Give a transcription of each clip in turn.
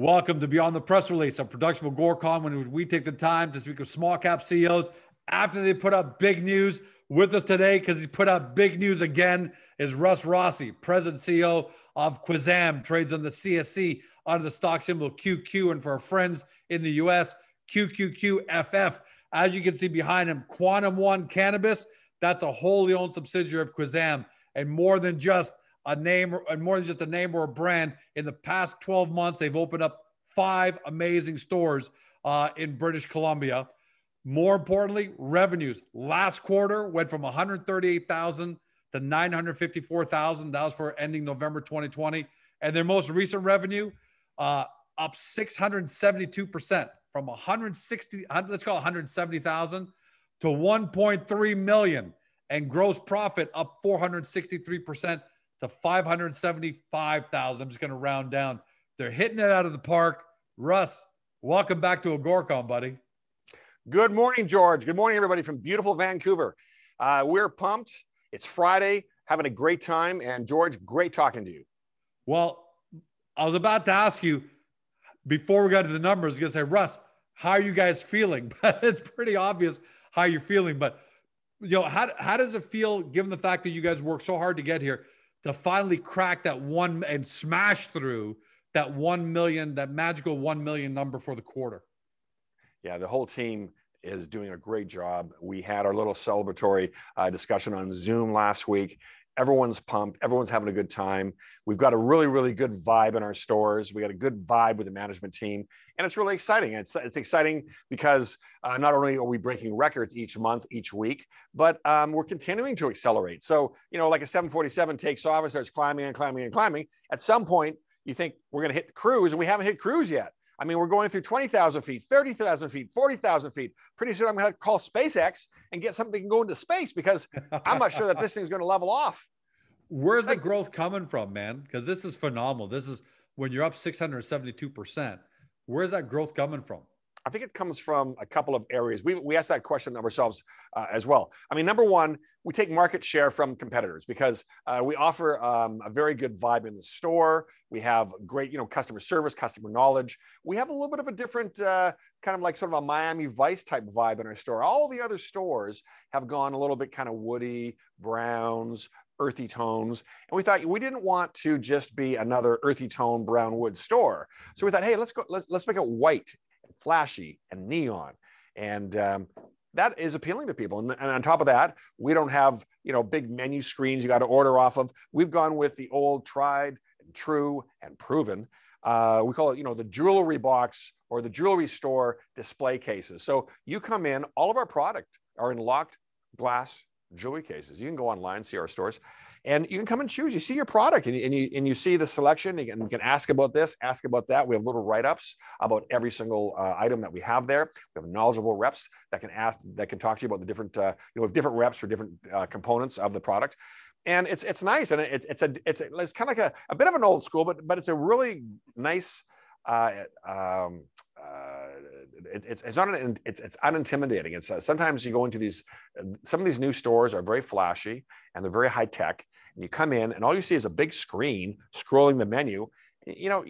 Welcome to Beyond the Press Release, a production of Agoracom, when we take the time to speak with small cap CEOs after they put up big news. With us today, because he put up big news again, is Russ Rossi, President CEO of Quizam, trades on the CSE under the stock symbol QQ. And for our friends in the US, QQQFF. As you can see behind him, Quantum One Cannabis, that's a wholly owned subsidiary of Quizam. And more than just a name and more than just a name or a brand. In the past 12 months, they've opened up five amazing stores uh, in British Columbia. More importantly, revenues last quarter went from 138,000 to 954,000. That was for ending November 2020. And their most recent revenue uh, up 672% from 160, let's call it 170,000 to 1.3 million. And gross profit up 463% to 575,000. I'm just going to round down. They're hitting it out of the park. Russ, welcome back to Agoracom, buddy. Good morning, George. Good morning, everybody from beautiful Vancouver. Uh, we're pumped. It's Friday, having a great time. And George, great talking to you. Well, I was about to ask you before we got to the numbers, I was going to say, Russ, how are you guys feeling? But it's pretty obvious how you're feeling. But you know, how, how does it feel given the fact that you guys worked so hard to get here? To finally crack that one and smash through that 1 million, that magical 1 million number for the quarter. Yeah, the whole team is doing a great job. We had our little celebratory uh, discussion on Zoom last week, Everyone's pumped. Everyone's having a good time. We've got a really, really good vibe in our stores. We got a good vibe with the management team, and it's really exciting. It's it's exciting because uh, not only are we breaking records each month, each week, but um, we're continuing to accelerate. So you know, like a 747 takes off and starts climbing and climbing and climbing. At some point, you think we're going to hit cruise, and we haven't hit cruise yet. I mean, we're going through 20,000 feet, 30,000 feet, 40,000 feet. Pretty soon I'm going to call SpaceX and get something that can go into space because I'm not sure that this thing's going to level off. Where's the growth coming from, man? Because this is phenomenal. This is when you're up 672%. Where's that growth coming from? I think it comes from a couple of areas. We, we asked that question of ourselves uh, as well. I mean, number one, we take market share from competitors because uh, we offer um, a very good vibe in the store. We have great, you know, customer service, customer knowledge. We have a little bit of a different uh, kind of like sort of a Miami Vice type vibe in our store. All the other stores have gone a little bit kind of woody, browns, earthy tones. And we thought we didn't want to just be another earthy tone brown wood store. So we thought, hey, let's go, let's, let's make it white flashy and neon. And um, that is appealing to people. And, and, on top of that, we don't have, you know, big menu screens you got to order off of. We've gone with the old tried and true and proven. Uh, we call it, you know, the jewelry box or the jewelry store display cases. So you come in, all of our product are in locked glass jewelry cases. You can go online, see our stores, and you can come and choose. You see your product and, and, you, and you see the selection. You can, you can ask about this, ask about that. We have little write-ups about every single uh, item that we have there. We have knowledgeable reps that can ask, that can talk to you about the different, uh, you know, different reps for different uh, components of the product. And it's, it's nice. And it's, it's a, it's, a, it's kind of like a, a bit of an old school, but, but it's a really nice, uh, um, uh, it, it's, it's not an, it's, it's unintimidating. It's uh, sometimes you go into these, some of these new stores are very flashy and they're very high tech. And you come in and all you see is a big screen scrolling the menu. You know,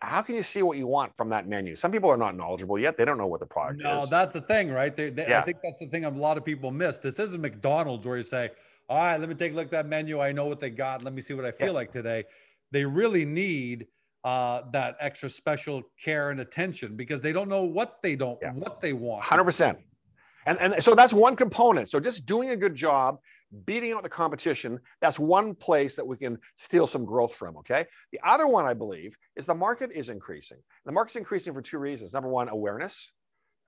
how can you see what you want from that menu? Some people are not knowledgeable yet. They don't know what the product no, is. No, that's the thing, right? They, they, yeah. I think that's the thing a lot of people miss. This isn't McDonald's where you say, all right, let me take a look at that menu. I know what they got. Let me see what I feel yeah. like today. They really need uh, that extra special care and attention because they don't know what they don't yeah. what they want. Hundred percent. And and so that's one component. So just doing a good job, beating out the competition. That's one place that we can steal some growth from. Okay. The other one I believe is the market is increasing. The market's increasing for two reasons. Number one, awareness.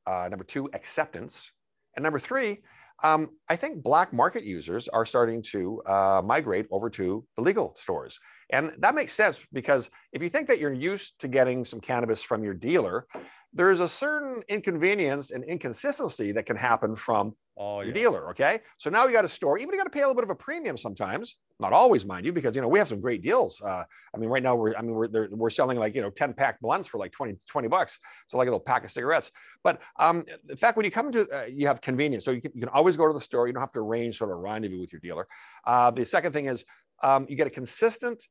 Uh, number two, acceptance. And number three, um, I think black market users are starting to uh, migrate over to the legal stores. And that makes sense because if you think that you're used to getting some cannabis from your dealer, there's a certain inconvenience and inconsistency that can happen from oh, yeah. your dealer. Okay. So now you got a store, even you got to pay a little bit of a premium sometimes, not always, mind you, because, you know, we have some great deals. Uh, I mean, right now we're, I mean, we're, we're selling like, you know, 10 pack blunts for like 20, 20 bucks. So like a little pack of cigarettes. But um, the fact when you come to, uh, you have convenience. So you can, you can always go to the store. You don't have to arrange sort of a rendezvous with your dealer. Uh, the second thing is um, you get a consistent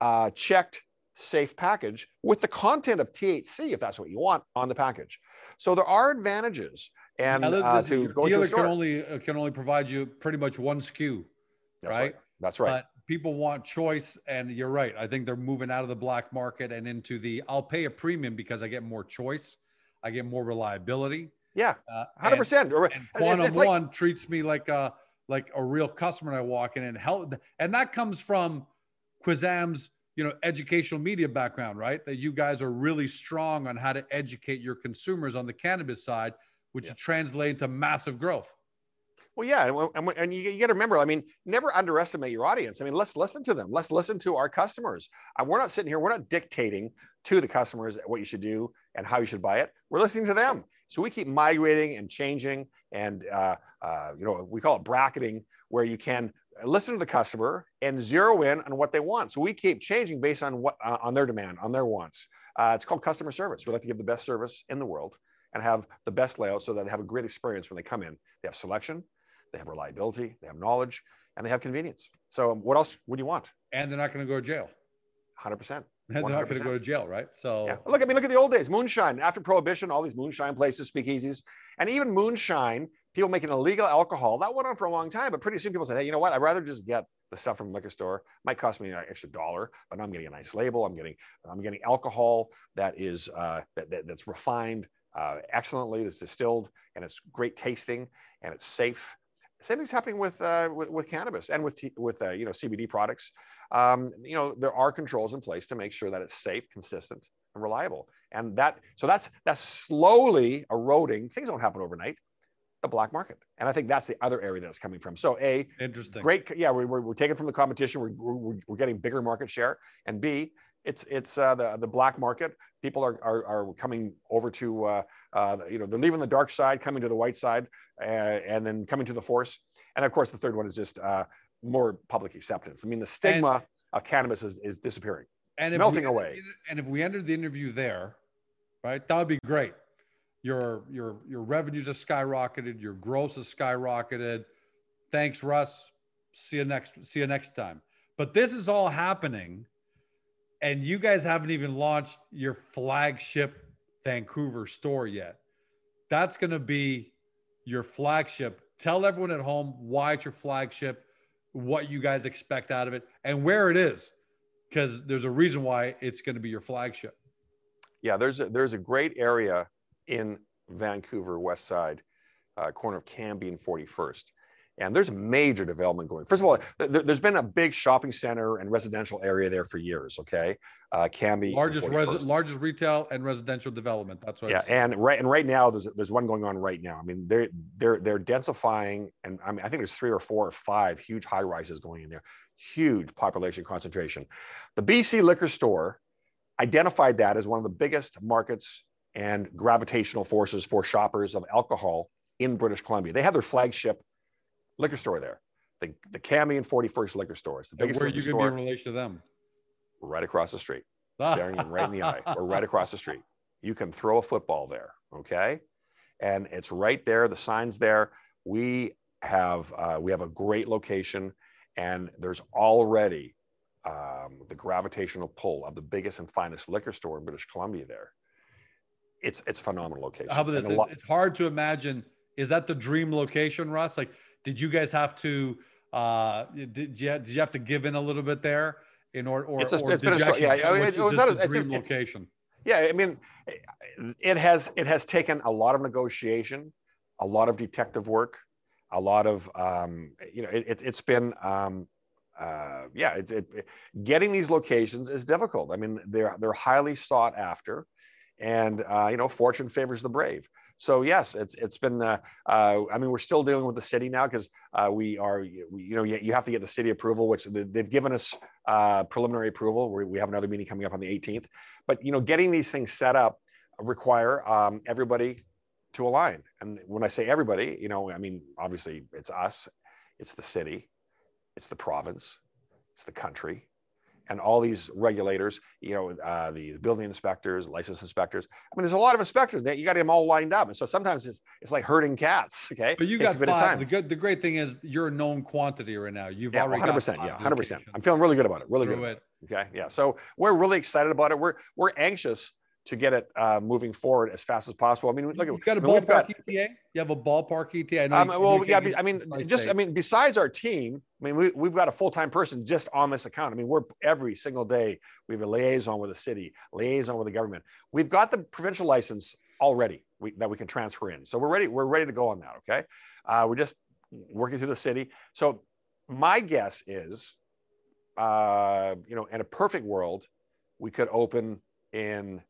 uh, checked safe package with the content of THC, if that's what you want, on the package. So there are advantages. And Now, uh, to go to a dealer can only uh, can only provide you pretty much one SKU, That's right? right. That's right. But people want choice, and you're right. I think they're moving out of the black market and into the I'll pay a premium because I get more choice, I get more reliability. yeah, Uh, hundred and- percent. And It's, Quantum it's like, One treats me like a like a real customer. I walk in and help, and that comes from Quizam's you know educational media background, right? That you guys are really strong on how to educate your consumers on the cannabis side, which Yeah. translate into massive growth. well, yeah, and, and, and you, you got to remember. I mean, never underestimate your audience. I mean, let's listen to them. Let's listen to our customers. Uh, we're not sitting here. We're not dictating to the customers what you should do and how you should buy it. We're listening to them. So we keep migrating and changing, and uh, uh, you know, we call it bracketing, where you can listen to the customer and zero in on what they want. So we keep changing based on what uh, on their demand, on their wants. Uh, it's called customer service. We like to give the best service in the world and have the best layout so that they have a great experience when they come in. They have selection, they have reliability, they have knowledge, and they have convenience. So what else would you want? And they're not going to go to jail. 100%. They're not going to go to jail, right? So Yeah. Look, I mean, look at the old days. Moonshine. After Prohibition, all these moonshine places, speakeasies, and even moonshine, people making illegal alcohol. That went on for a long time, but pretty soon people said, hey, you know what? I'd rather just get the stuff from the liquor store. Might cost me an extra dollar, but I'm getting a nice label. I'm getting I'm getting alcohol that is uh, that, that- that's refined uh, excellently, that's distilled, and it's great tasting and it's safe. Same thing's happening with uh, with, with cannabis and with with uh, you know CBD products. Um, you know there are controls in place to make sure that it's safe, consistent, and reliable. And that so that's that's slowly eroding. Things don't happen overnight. The black market, and I think that's the other area that's coming from. So a interesting. great, yeah, we're, we're, we're taking from the competition. We're, we're, we're getting bigger market share, and B, it's it's uh, the the black market. People are are, are coming over to uh, uh, you know they're leaving the dark side, coming to the white side, uh, and then coming to the force. And of course, the third one is just uh, more public acceptance. I mean, the stigma of cannabis is, is disappearing. and melting we, away. And if we ended the interview there, right, that would be great. Your your your revenues have skyrocketed. Your gross has skyrocketed. Thanks, Russ. See you next. See you next time. But this is all happening, and you guys haven't even launched your flagship Vancouver store yet. That's going to be your flagship. Tell everyone at home why it's your flagship, what you guys expect out of it, and where it is because there's a reason why it's going to be your flagship. Yeah, there's a, there's a great area in Vancouver West Side, uh, corner of Cambie and 41st. And there's a major development going. First of all, th- there's been a big shopping center and residential area there for years. Okay, uh, Cambie, Largest res- largest retail and residential development. That's what. yeah, and right and right now there's there's one going on right now. I mean, they're they're they're densifying, and I mean I think there's three or four or five huge high rises going in there. Huge population concentration. The BC liquor store identified that as one of the biggest markets and gravitational forces for shoppers of alcohol in British Columbia. They have their flagship liquor store there, the the Cambie and 41st liquor store. It's the And biggest where are you going to be in relation to them? right across the street staring them right in the eye or right across the street. You can throw a football there, okay? And it's right there. The sign's there. We have uh, we have a great location, and there's already um, the gravitational pull of the biggest and finest liquor store in British Columbia. There, it's it's a phenomenal location. How about this? lot- it's hard to imagine. Is that the dream location, Russ? Like, did you guys have to? Uh, did you did you have to give in a little bit there in order, or, It's a- or it's did you a actually yeah, I mean, it is was not- it's dream just- it's- location? Yeah, I mean, it has it has taken a lot of negotiation, a lot of detective work, a lot of um, you know, it, it, it's been um, uh, yeah, it, it, it- getting these locations is difficult. I mean, they're they're highly sought after, and uh, you know, fortune favors the brave. So yes, it's it's been. Uh, uh, I mean, we're still dealing with the city now because uh, we are. We, you know, you, you have to get the city approval, which they- they've given us uh, preliminary approval. We, we have another meeting coming up on the 18th. But you know, getting these things set up require um, everybody to align. And when I say everybody, you know, I mean obviously it's us, it's the city, it's the province, it's the country, and all these regulators. You know, uh, the building inspectors, license inspectors. I mean, there's a lot of inspectors that you got them all lined up, and so sometimes it's it's like herding cats. Okay, But you Takes got a bit of five. time. The good, the great thing is you're a known quantity right now. You've Yeah, already 100. got percent Yeah, 100. percent I'm feeling really good about it. Really good. through about it. it. Okay, yeah. So we're really excited about it. We're we're anxious to get it uh, moving forward as fast as possible. I mean, look, you got a I mean, ballpark got, a ballpark ETA. You have a ballpark ETA. I know um, well, yeah. I mean, just I mean, besides our team, I mean, we we've got a full time person just on this account. I mean, we're every single day we have a liaison with the city, liaison with the government. We've got the provincial license already we, that we can transfer in. So we're ready. We're ready to go on that. Okay, uh, we're just working through the city. So my guess is, uh, you know, in a perfect world, we could open in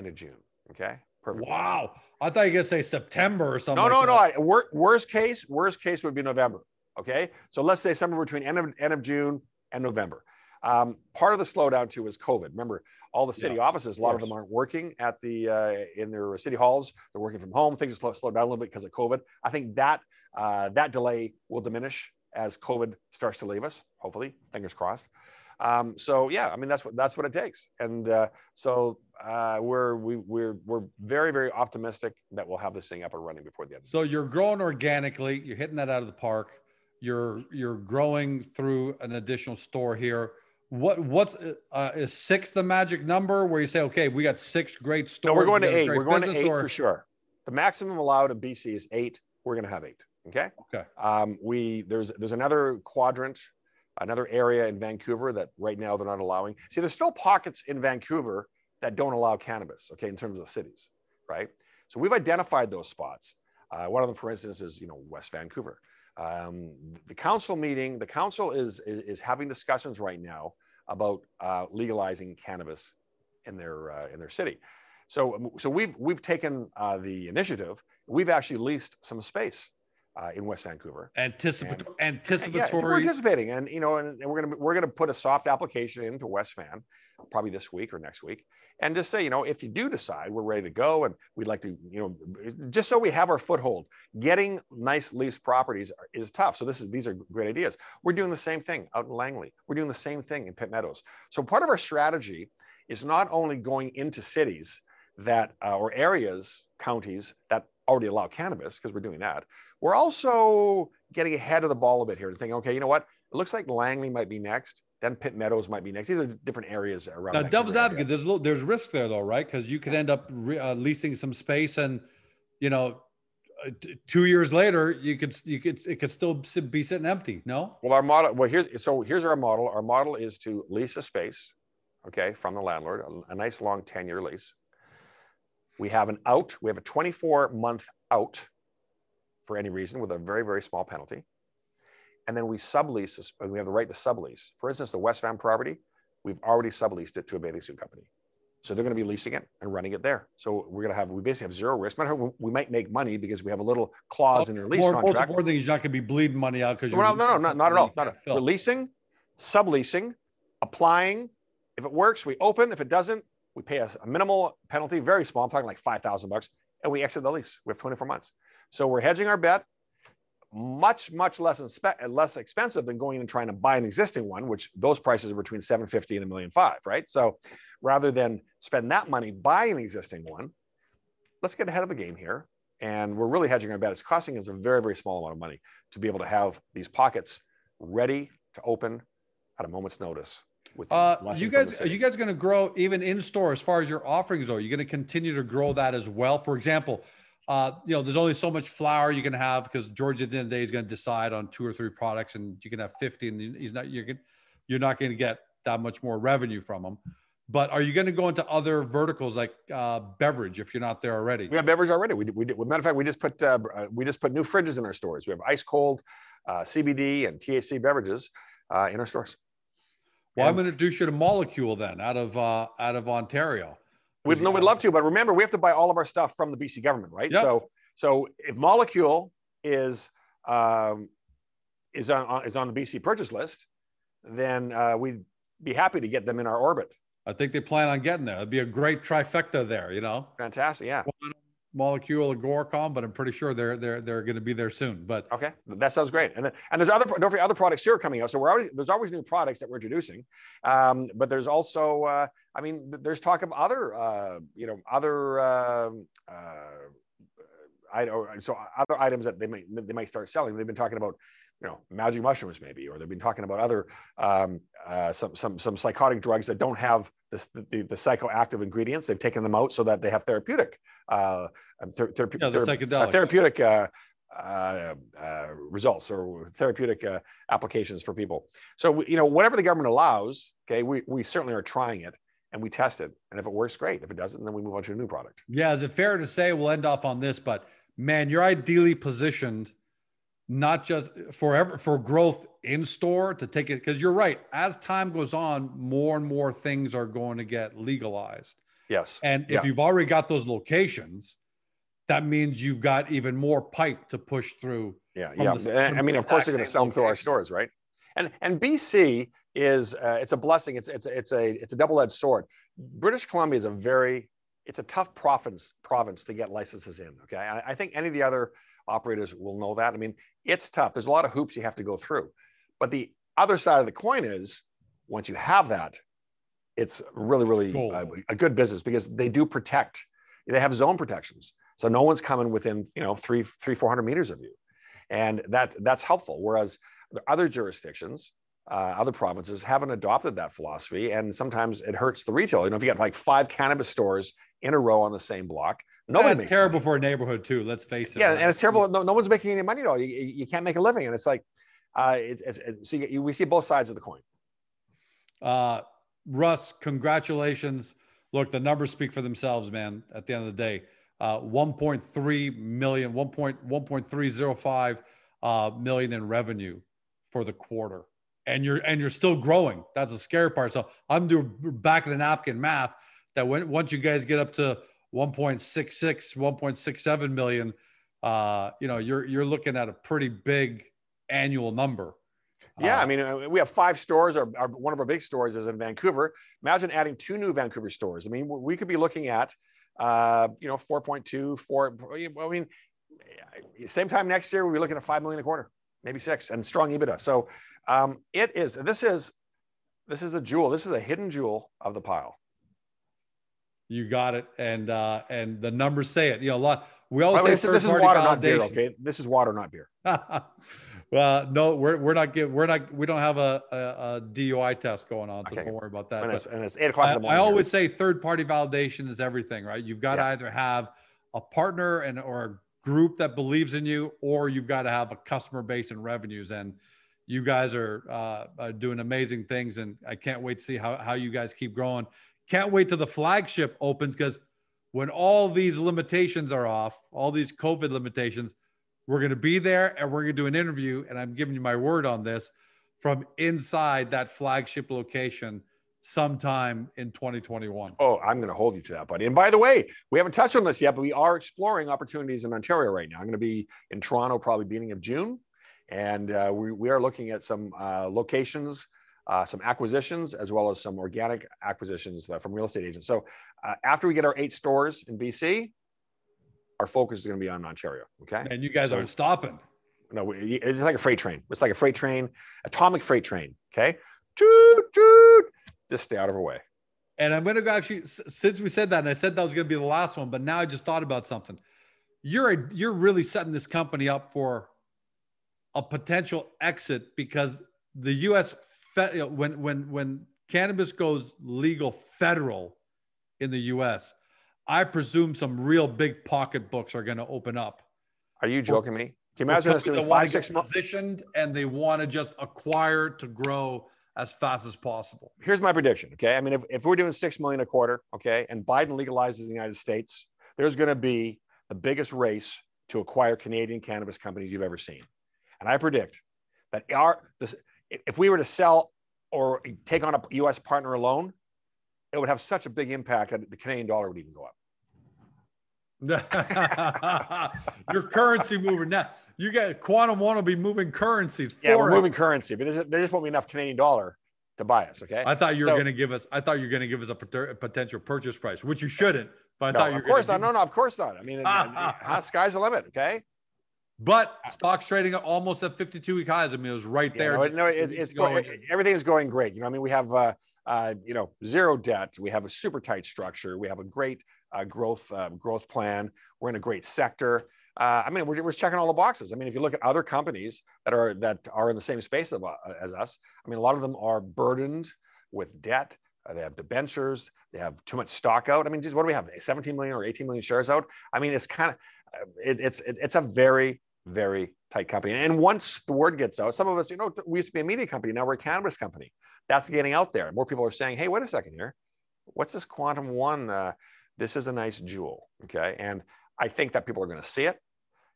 end of June. Okay, perfect. Wow. I thought you were gonna say September or something. No, no, like no. I, worst case, worst case would be November. Okay, so let's say somewhere between end of end of June and November. Um, part of the slowdown too is COVID. Remember, all the city Yeah, offices, a lot of course. them aren't working at the uh, in their city halls. They're working from home. Things slowed, slowed down a little bit because of COVID. I think that uh, that delay will diminish as COVID starts to leave us. Hopefully, fingers crossed. Um, so yeah, I mean that's what that's what it takes. And uh, so uh, we're we, we're we're very very optimistic that we'll have this thing up and running before the end. So you're growing organically. You're hitting that out of the park. You're you're growing through an additional store here. What what's uh, is six the magic number where you say okay we got six great stores? No, we're going we to eight. We're going to eight or- for sure. The maximum allowed in BC is eight. We're going to have eight. Okay. Okay. Um, we there's there's another quadrant, another area in Vancouver that right now they're not allowing. See, there's still pockets in Vancouver that don't allow cannabis. Okay, in terms of cities, right? So we've identified those spots. Uh, one of them, for instance, is you know West Vancouver. Um, the council meeting, the council is, is is having discussions right now about uh, legalizing cannabis in their uh, in their city. So so we've we've taken uh, the initiative. We've actually leased some space uh, in West Vancouver. Anticipat- Yeah, we're anticipatory. anticipating, and you know, and, and we're gonna we're gonna put a soft application into West Van, probably this week or next week, and just say, you know, if you do decide we're ready to go, and we'd like to, you know, just so we have our foothold. Getting nice lease properties are- is tough. So this is these are great ideas. We're doing the same thing out in Langley. We're doing the same thing in Pitt Meadows. So part of our strategy is not only going into cities that uh, or areas, counties that already allow cannabis, because we're doing that. We're also getting ahead of the ball a bit here and thinking, okay, you know what? It looks like Langley might be next. Then Pitt Meadows might be next. These are different areas around. Now, devil's advocate, there's a little, there's risk there though, right? Because you could end up re- uh, leasing some space, and you know, uh, t- two years later, you could you could it could still be sitting empty. No, Well, our model. Well, here's so here's our model. Our model is to lease a space, okay, from the landlord, a, a nice long ten-year lease. We have an out. We have a 24 month out for any reason with a very very small penalty, and then we sublease. This, we have the right to sublease. For instance, the West Van property, we've already subleased it to a bathing suit company. So they're going to be leasing it and running it there. So we're going to have we basically have zero risk. Matter we might make money because we have a little clause in their lease More, most contract. important thing is you're not going to be bleeding money out because Well, no, no, no, not at all. Not at all. Phil. Leasing, subleasing, applying. If it works, we open. If it doesn't, we pay a, a minimal penalty, very small. I'm talking like five thousand bucks, and we exit the lease. We have 24 months. So we're hedging our bet. Much, much less inspe- less expensive than going and trying to buy an existing one, which those prices are between 750 and a million five, right? So rather than spend that money buying an existing one, let's get ahead of the game here. And we're really hedging our bet. It's costing us a very, very small amount of money to be able to have these pockets ready to open at a moment's notice. With Uh, you guys, are you guys going to grow even in store as far as your offerings? Are you going to continue to grow that as well? For example, uh, you know, there's only so much flower you can have because George at the end of the day is going to decide on two or three products, and you can have 50, and he's not. You're you're not going to get that much more revenue from them. But are you going to go into other verticals like uh, beverage if you're not there already? We have beverage already. We did, we. Matter of fact, we just put uh, uh, we just put new fridges in our stores. We have ice cold, uh, CBD and THC beverages uh, in our stores. Well, I'm going to introduce you to Molecule then, out of uh, out of Ontario. We'd, no, we'd love to, but remember, we have to buy all of our stuff from the BC government, right? Yep. So, so if Molecule is um, is on, is on the BC purchase list, then uh, we'd be happy to get them in our orbit. I think they plan on getting there. It'd be a great trifecta there, you know. Fantastic, yeah. Molecule Agoracom, but I'm pretty sure they're they're they're going to be there soon. But Okay, that sounds great. And then, and there's other don't forget other products here coming out. So we're always there's always new products that we're introducing, um, but there's also uh, I mean th- there's talk of other uh, you know other um, uh, I so other items that they might they might start selling. They've been talking about you know, magic mushrooms maybe, or they've been talking about other um, uh, some some some psychotic drugs that don't have the, the, the, psychoactive ingredients. They've taken them out so that they have therapeutic uh, ther- ther- ther- uh, therapeutic uh, uh, uh, results or therapeutic applications for people. So you know, whatever the government allows, okay, we we certainly are trying it and we test it, and if it works, great. If it doesn't, then we move on to a new product. Yeah, is it fair to say we'll end off on this, but man, you're ideally positioned not just forever for growth in store to take it because you're right as time goes on more and more things are going to get legalized yes and if yeah. you've already got those locations that means you've got even more pipe to push through yeah yeah the, i mean of course they're going to sell them through our stores right and and bc is uh, it's a blessing it's it's it's a it's a double-edged sword british columbia is a very it's a tough province province to get licenses in okay I, I think any of the other operators will know that. I mean, it's tough. There's a lot of hoops you have to go through. But the other side of the coin is once you have that, it's really, really uh, a good business because they do protect. They have zone protections, so no one's coming within you know three, three, four hundred meters of you, and that that's helpful. Whereas the other jurisdictions, uh, other provinces haven't adopted that philosophy, and sometimes it hurts the retail. You know, if you got like five cannabis stores in a row on the same block, Nobody That's terrible money. for a neighborhood too. Let's face it. Yeah, and it's terrible. No, no one's making any money at all. You, you can't make a living, and it's like, uh, it's, it's, it's so you, you, we see both sides of the coin. Uh, Russ, congratulations. Look, the numbers speak for themselves, man. At the end of the day, uh, 1.3 million, 1.1.305 uh, million in revenue for the quarter, and you're and you're still growing. That's the scary part. So I'm doing back of the napkin math that when once you guys get up to 1.66, 1.67 million, uh, you know, you're you're looking at a pretty big annual number. Yeah, uh, I mean, uh, we have five stores. Our, our, one of our big stores is in Vancouver. Imagine adding two new Vancouver stores. I mean, we could be looking at, uh, you know, 4.2, 4. I mean, same time next year, we'll be looking at 5 million a quarter, maybe six, and strong EBITDA. So um, it is, this is, this is the jewel. This is a hidden jewel of the pile. You got it, and uh, and the numbers say it. You know, a lot. We always say this, this is water, validation. not beer. Okay, this is water, not beer. well, no, we're we're not getting we're not we don't have a, a, a DUI test going on, so okay. don't worry about that. And it's, and it's eight o'clock I, in the morning. I always say third party validation is everything, right? You've got yeah. to either have a partner and or a group that believes in you, or you've got to have a customer base and revenues. And you guys are, uh, are doing amazing things, and I can't wait to see how how you guys keep growing. Can't wait till the flagship opens because when all these limitations are off, all these COVID limitations, we're going to be there and we're going to do an interview. And I'm giving you my word on this from inside that flagship location sometime in 2021. Oh, I'm going to hold you to that, buddy. And by the way, we haven't touched on this yet, but we are exploring opportunities in Ontario right now. I'm going to be in Toronto probably beginning of June. And uh, we, we are looking at some uh, locations uh, some acquisitions as well as some organic acquisitions from real estate agents. So uh, after we get our eight stores in BC, our focus is going to be on Ontario. Okay. And you guys so, aren't stopping. No, it's like a freight train. It's like a freight train, atomic freight train. Okay. Toot, toot. Just stay out of our way. And I'm going to go actually, since we said that, and I said that was going to be the last one, but now I just thought about something. You're a, you're really setting this company up for a potential exit because the U.S fe- when when when cannabis goes legal federal in the U.S., I presume some real big pocketbooks are going to open up. Are you joking me? Can you imagine us doing five, six months? Positioned and they want to just acquire to grow as fast as possible. Here's my prediction. Okay. I mean, if, if we're doing 6 million a quarter, okay, and Biden legalizes in the United States, there's going to be the biggest race to acquire Canadian cannabis companies you've ever seen. And I predict that our, this, if we were to sell or take on a US partner alone, it would have such a big impact that the Canadian dollar would even go up. Your currency moving now. You got Quantum One will be moving currencies. Yeah, we're moving currency, but there just won't be enough Canadian dollar to buy us. Okay. I thought you were so, going to give us. I thought you were going to give us a potential purchase price, which you shouldn't. But I no, thought you were. Of course not. No, no, of course not. I mean, sky's the limit. Okay. But stocks trading almost at 52 week highs. I mean, it was right there. Yeah, no, no it, it's going, everything is going great. You know, I mean, we have, uh, uh, you know, zero debt. We have a super tight structure. We have a great uh, growth uh, growth plan. We're in a great sector. uh, I mean, we're, we're checking all the boxes. I mean, if you look at other companies that are that are in the same space of, uh, as us, I mean, a lot of them are burdened with debt. Uh, they have debentures. They have too much stock out. I mean, just what do we have? 17 million or 18 million shares out. I mean, it's kind of uh, it, it's it, it's a very very tight company. And once the word gets out, some of us, you know, we used to be a media company. Now we're a cannabis company. That's getting out there. More people are saying, "Hey, wait a second here. What's this Quantum One? Uh, this is a nice jewel." Okay, and I think that people are going to see it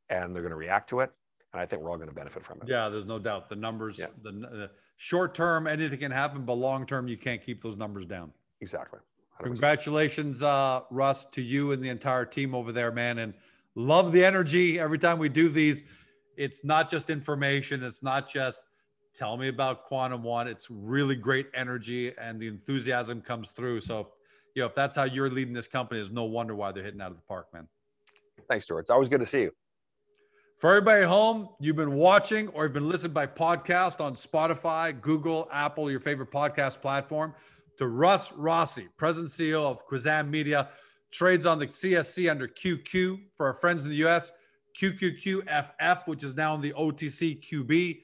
and they're going to react to it. And I think we're all going to benefit from it. Yeah, there's no doubt. The numbers, yeah. the, the, short term, anything can happen, but long term, you can't keep those numbers down. Exactly. 100%. Congratulations, uh, Russ, to you and the entire team over there, man. And love the energy every time we do these. It's not just information, it's not just tell me about Quantum One. It's really great energy and the enthusiasm comes through. So, you know, if that's how you're leading this company, it's no wonder why they're hitting out of the park, man. Thanks, George. It's always good to see you. For everybody at home, you've been watching or you've been listening by podcast on Spotify, Google, Apple, your favorite podcast platform, to Russ Rossi, President CEO of Quizam Media, trades on the CSE under QQ for our friends in the US, QQQFF, which is now in the OTC QB.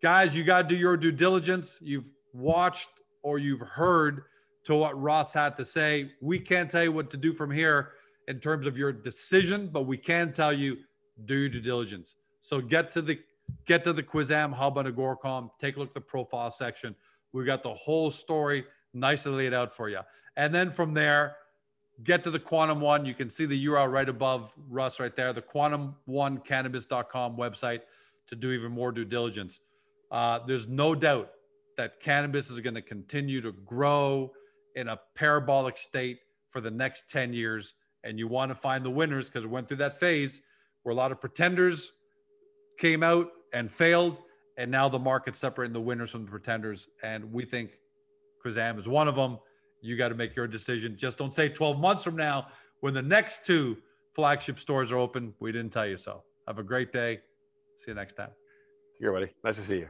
Guys, you got to do your due diligence. You've watched or you've heard to what Ross had to say. We can't tell you what to do from here in terms of your decision, but we can tell you do your due diligence. So get to the get to the Quizam hub on Agoracom, take a look at the profile section. We've got the whole story nicely laid out for you. And then from there, get to the Quantum One. You can see the URL right above Russ right there, the quantum1cannabis.com website to do even more due diligence. Uh, there's no doubt that cannabis is going to continue to grow in a parabolic state for the next 10 years. And you want to find the winners because we went through that phase where a lot of pretenders came out and failed, and now the market's separating the winners from the pretenders. And we think Quizam is one of them. You got to make your decision. Just don't say 12 months from now when the next two flagship stores are open. We didn't tell you so. Have a great day. See you next time. Here, buddy. Nice to see you.